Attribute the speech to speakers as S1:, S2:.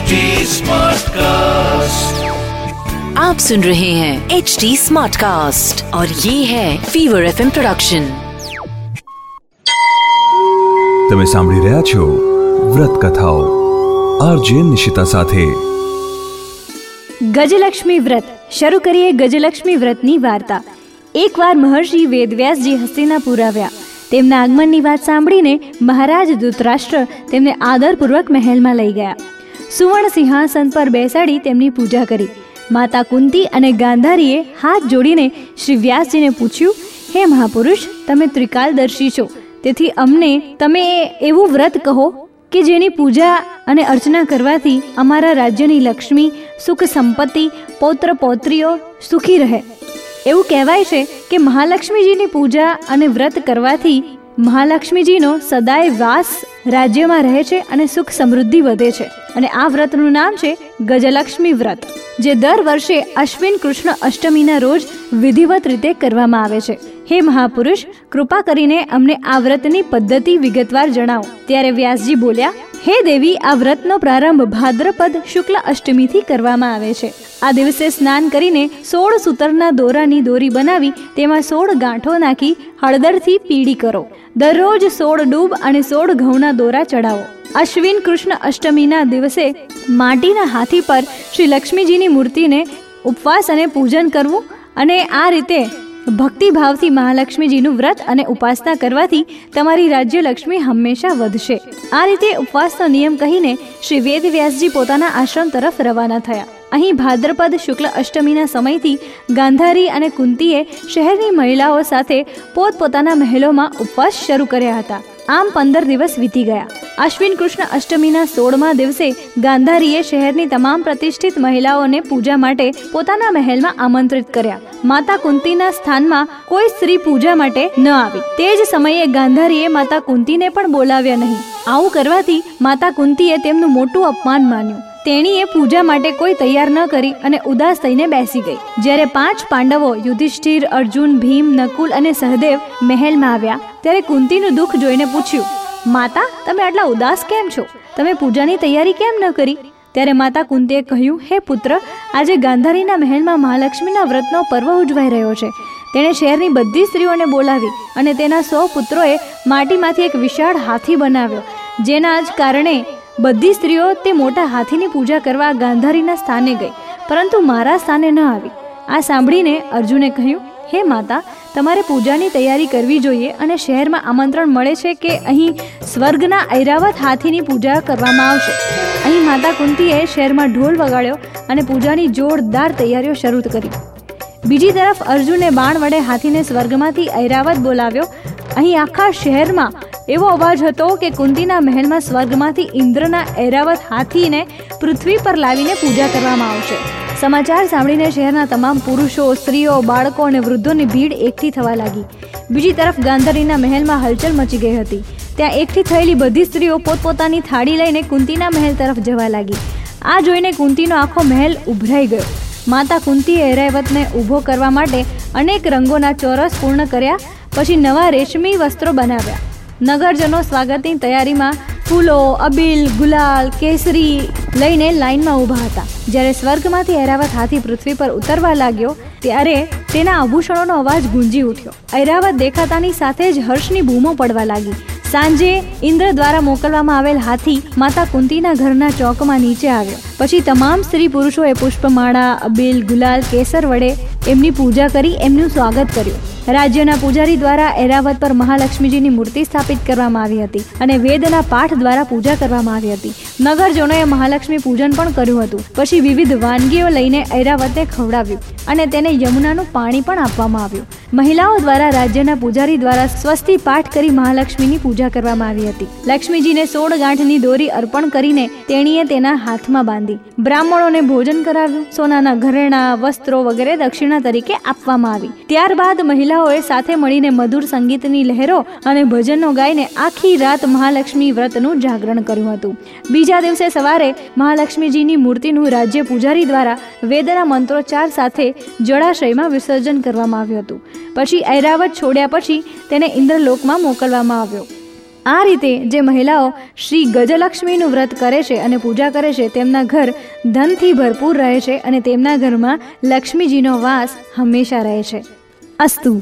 S1: HD Smartcast.
S2: आप सुन रहे हैं एच डी स्मार्ट कास्ट और ये है फीवर एफ प्रोडक्शन
S3: તમે સાંભળી રહ્યા છો વ્રત કથાઓ આરજે નિશિતા સાથે
S4: ગજલક્ષ્મી વ્રત શરૂ કરીએ ગજલક્ષ્મી વ્રતની વાર્તા એકવાર મહર્ષિ વેદવ્યાસજી હસ્તિનાપુર આવ્યા તેમના આગમનની વાત સાંભળીને મહારાજ ધૃતરાષ્ટ્ર તેમને આદરપૂર્વક મહેલમાં લઈ ગયા સુવર્ણ સિંહાસન પર બેસાડી તેમની પૂજા કરી. માતા કુંતી અને ગાંધારીએ હાથ જોડીને શ્રી વ્યાસજીને પૂછ્યું, હે મહાપુરુષ, તમે ત્રિકાલદર્શી છો. તેથી અમને તમે એવું વ્રત કહો કે જેની પૂજા અને અર્ચના કરવાથી અમારા રાજ્યની લક્ષ્મી સુખ સંપત્તિ, પૌત્ર પૌત્રીઓ સુખી રહે. એવું કહેવાય છે કે મહાલક્ષ્મીજીની પૂજા અને વ્રત કરવાથી મહાલક્ષ્મીજીનો સદાય વાસ રાજ્યમાં રહે છે અને સુખ સમૃદ્ધિ વધે છે. અને આ વ્રતનું નામ છે ગજલક્ષ્મી વ્રત, જે દર વર્ષે અશ્વિન કૃષ્ણ અષ્ટમીના રોજ વિધિવત રીતે કરવામાં આવે છે. હે મહાપુરુષ, કૃપા કરીને અમને આ વ્રતની પદ્ધતિ વિગતવાર જણાવો. ત્યારે વ્યાસજી બોલ્યા હે દેવી, આ વ્રતનો પ્રારંભ ભાદ્રપદ શુક્લ અષ્ટમીથી કરવામાં આવે છે. આ દિવસે સ્નાન કરીને સોળ સૂતરના દોરાની દોરી બનાવી તેમાં સોળ ગાંઠો નાખી હળદરથી પીડી કરો. દરરોજ સોળ ડૂબ અને સોળ ઘઉંના દોરા ચડાવો અશ્વિન કૃષ્ણ અષ્ટમીના દિવસે માટીના હાથી પર શ્રી લક્ષ્મીજીની મૂર્તિને ઉપવાસ અને પૂજન કરવું અને આ રીતે ભક્તિભાવથી મહાલક્ષ્મીજીનું વ્રત અને ઉપાસના કરવાથી તમારી રાજ્યલક્ષ્મી હંમેશા વધશે. આ રીતે ઉપવાસનો નિયમ કહીને શ્રી વેદવ્યાસજી પોતાના આશ્રમ તરફ રવાના થયા. અહીં ભાદ્રપદ શુક્લ અષ્ટમીના સમયથી ગાંધારી અને કુંતીએ શહેરની મહિલાઓ સાથે પોતપોતાના મહેલોમાં ઉપવાસ શરૂ કર્યા હતા. આમ પંદર દિવસ વીતી ગયા. અશ્વિન કૃષ્ણ અષ્ટમીના સોળમા દિવસે ગાંધારીએ શહેરની તમામ પ્રતિષ્ઠિત મહિલાઓને પૂજા માટે પોતાના મહેલમાં આમંત્રિત કર્યા. માતા કુંતીના સ્થાનમાં કોઈ સ્ત્રી પૂજા માટે ન આવી. તે જ સમયે ગાંધારીએ માતા કુંતીને પણ બોલાવ્યા નહીં. આવું કરવાથી માતા કુંતીએ તેમનું મોટું અપમાન માન્યું. તેણીએ પૂજા માટે કોઈ તૈયાર ન કરી અને ઉદાસ થઈને બેસી ગઈ. જ્યારે પાંચ પાંડવો યુધિષ્ઠિર, અર્જુન, ભીમ, નકુલ અને સહદેવ મહેલમાં આવ્યા ત્યારે કુંતીનું દુઃખ જોઈને પૂછ્યું, માતા, તમે આટલા ઉદાસ કેમ છો? તમે પૂજાની તૈયારી કેમ ન કરી? ત્યારે માતા કુંતીએ કહ્યું, હે પુત્ર, આજે ગાંધારીના મહેલમાં મહાલક્ષ્મીના વ્રતનો પર્વ ઉજવાઈ રહ્યો છે. તેણે શહેરની બધી સ્ત્રીઓને બોલાવી અને તેના સો પુત્રોએ માટીમાંથી એક વિશાળ હાથી બનાવ્યો, જેના જ કારણે બધી સ્ત્રીઓ તે મોટા હાથીની પૂજા કરવા ગાંધારીના સ્થાને ગઈ. પરંતુ મારા સ્થાને ન આવી. આ સાંભળીને અર્જુને કહ્યું, હે માતા તમારે પૂજાની તૈયારી કરવી જોઈએ અને શહેરમાં આમંત્રણ મળે છે કે અહીં સ્વર્ગના ઐરાવત હાથીની પૂજા કરવામાં આવશે. અહીં માતા કુંતીએ શહેરમાં ઢોલ વગાડ્યો અને પૂજાની જોરદાર તૈયારીઓ શરૂ કરી. બીજી તરફ અર્જુને બાણ વડે હાથીને સ્વર્ગમાંથી ઐરાવત બોલાવ્યો. અહીં આખા શહેરમાં એવો અવાજ હતો કે કુંતીના મહેલમાં સ્વર્ગમાંથી ઇન્દ્રના ઐરાવત હાથીને પૃથ્વી પર લાવીને પૂજા કરવામાં આવશે. સમાચાર સાંભળીને શહેરના તમામ પુરુષો, સ્ત્રીઓ, બાળકો અને વૃદ્ધોની ભીડ એકઠી થવા લાગી. બીજી તરફ ગાંધારીના મહેલમાં હલચલ મચી ગઈ હતી. ત્યાં એકઠી થયેલી બધી સ્ત્રીઓ પોતપોતાની થાળી લઈને કુંતીના મહેલ તરફ જવા લાગી. આ જોઈને કુંતીનો આખો મહેલ ઉભરાઈ ગયો. માતા કુંતીએ એરાવતને ઊભો કરવા માટે અનેક રંગોના ચોરસ પૂર્ણ કર્યા, પછી નવા રેશમી વસ્ત્રો બનાવ્યા. નગરજનો સ્વાગતની તૈયારીમાં ફૂલો, અબીલ, ગુલાલ, કેસરી લઈને લાઈનમાં ઊભા હતા. જ્યારે સ્વર્ગમાંથી ઐરાવત હાથી પૃથ્વી પર ઉતરવા લાગ્યો, ત્યારે તેના આભૂષણોનો અવાજ ગુંજી ઉઠ્યો. ઐરાવત દેખાતાની સાથે જ હર્ષની બૂમો પડવા લાગી. સાંજે ઇન્દ્ર દ્વારા મોકલવામાં આવેલ હાથી માતા કુંતીના ઘરના ચોકમાં નીચે આવ્યો. પછી તમામ સ્ત્રી પુરુષોએ પુષ્પમાળા, અબીલ, ગુલાલ, કેસર વડે એમની પૂજા કરી, એમનું સ્વાગત કર્યું. રાજ્યના પૂજારી દ્વારા એરાવત પર મહાલક્ષ્મીજીની મૂર્તિ સ્થાપિત કરવામાં આવી હતી અને વેદના પાઠ દ્વારા પૂજા કરવામાં આવી હતી. નગરજનોએ મહાલક્ષ્મી પૂજન પણ કર્યું હતું. પછી વિવિધ વાનગીઓ લઈને એરાવતને ખવડાવ્યું અને તેને યમુનાનું પાણી પણ આપવામાં આવ્યું. મહિલાઓ દ્વારા રાજ્યના પૂજારી દ્વારા સ્વસ્તિ પાઠ કરી મહાલક્ષ્મીની પૂજા કરવામાં આવી હતી. લક્ષ્મીજીને સોળ ગાંઠની દોરી અર્પણ કરીને તેણીએ તેના હાથમાં બાંધી બ્રાહ્મણોને ભોજન કરાવ્યું. સોનાના ઘરેણા, વસ્ત્રો વગેરે દક્ષિણા તરીકે આપવામાં આવી. ત્યારબાદ મહિલાઓએ સાથે મળીને મધુર સંગીતની લહેરો અને ભજનો ગાઈને આખી રાત મહાલક્ષ્મી વ્રતનું જાગરણ કર્યું હતું. બીજા દિવસે સવારે મહાલક્ષ્મીજીની મૂર્તિનું રાજ્ય પૂજારી દ્વારા વેદના મંત્રોચ્ચાર સાથે જળાશયમાં વિસર્જન કરવામાં આવ્યું હતું. પછી ઐરાવત છોડ્યા પછી તેને ઇન્દ્રલોકમાં મોકલવામાં આવ્યો.
S5: આ રીતે જે મહિલાઓ શ્રી ગજલક્ષ્મીનું વ્રત કરે છે અને પૂજા કરે છે, તેમના ઘર ધનથી ભરપૂર રહે છે અને તેમના ઘરમાં લક્ષ્મીજીનો વાસ હંમેશા રહે છે. અસ્તુ.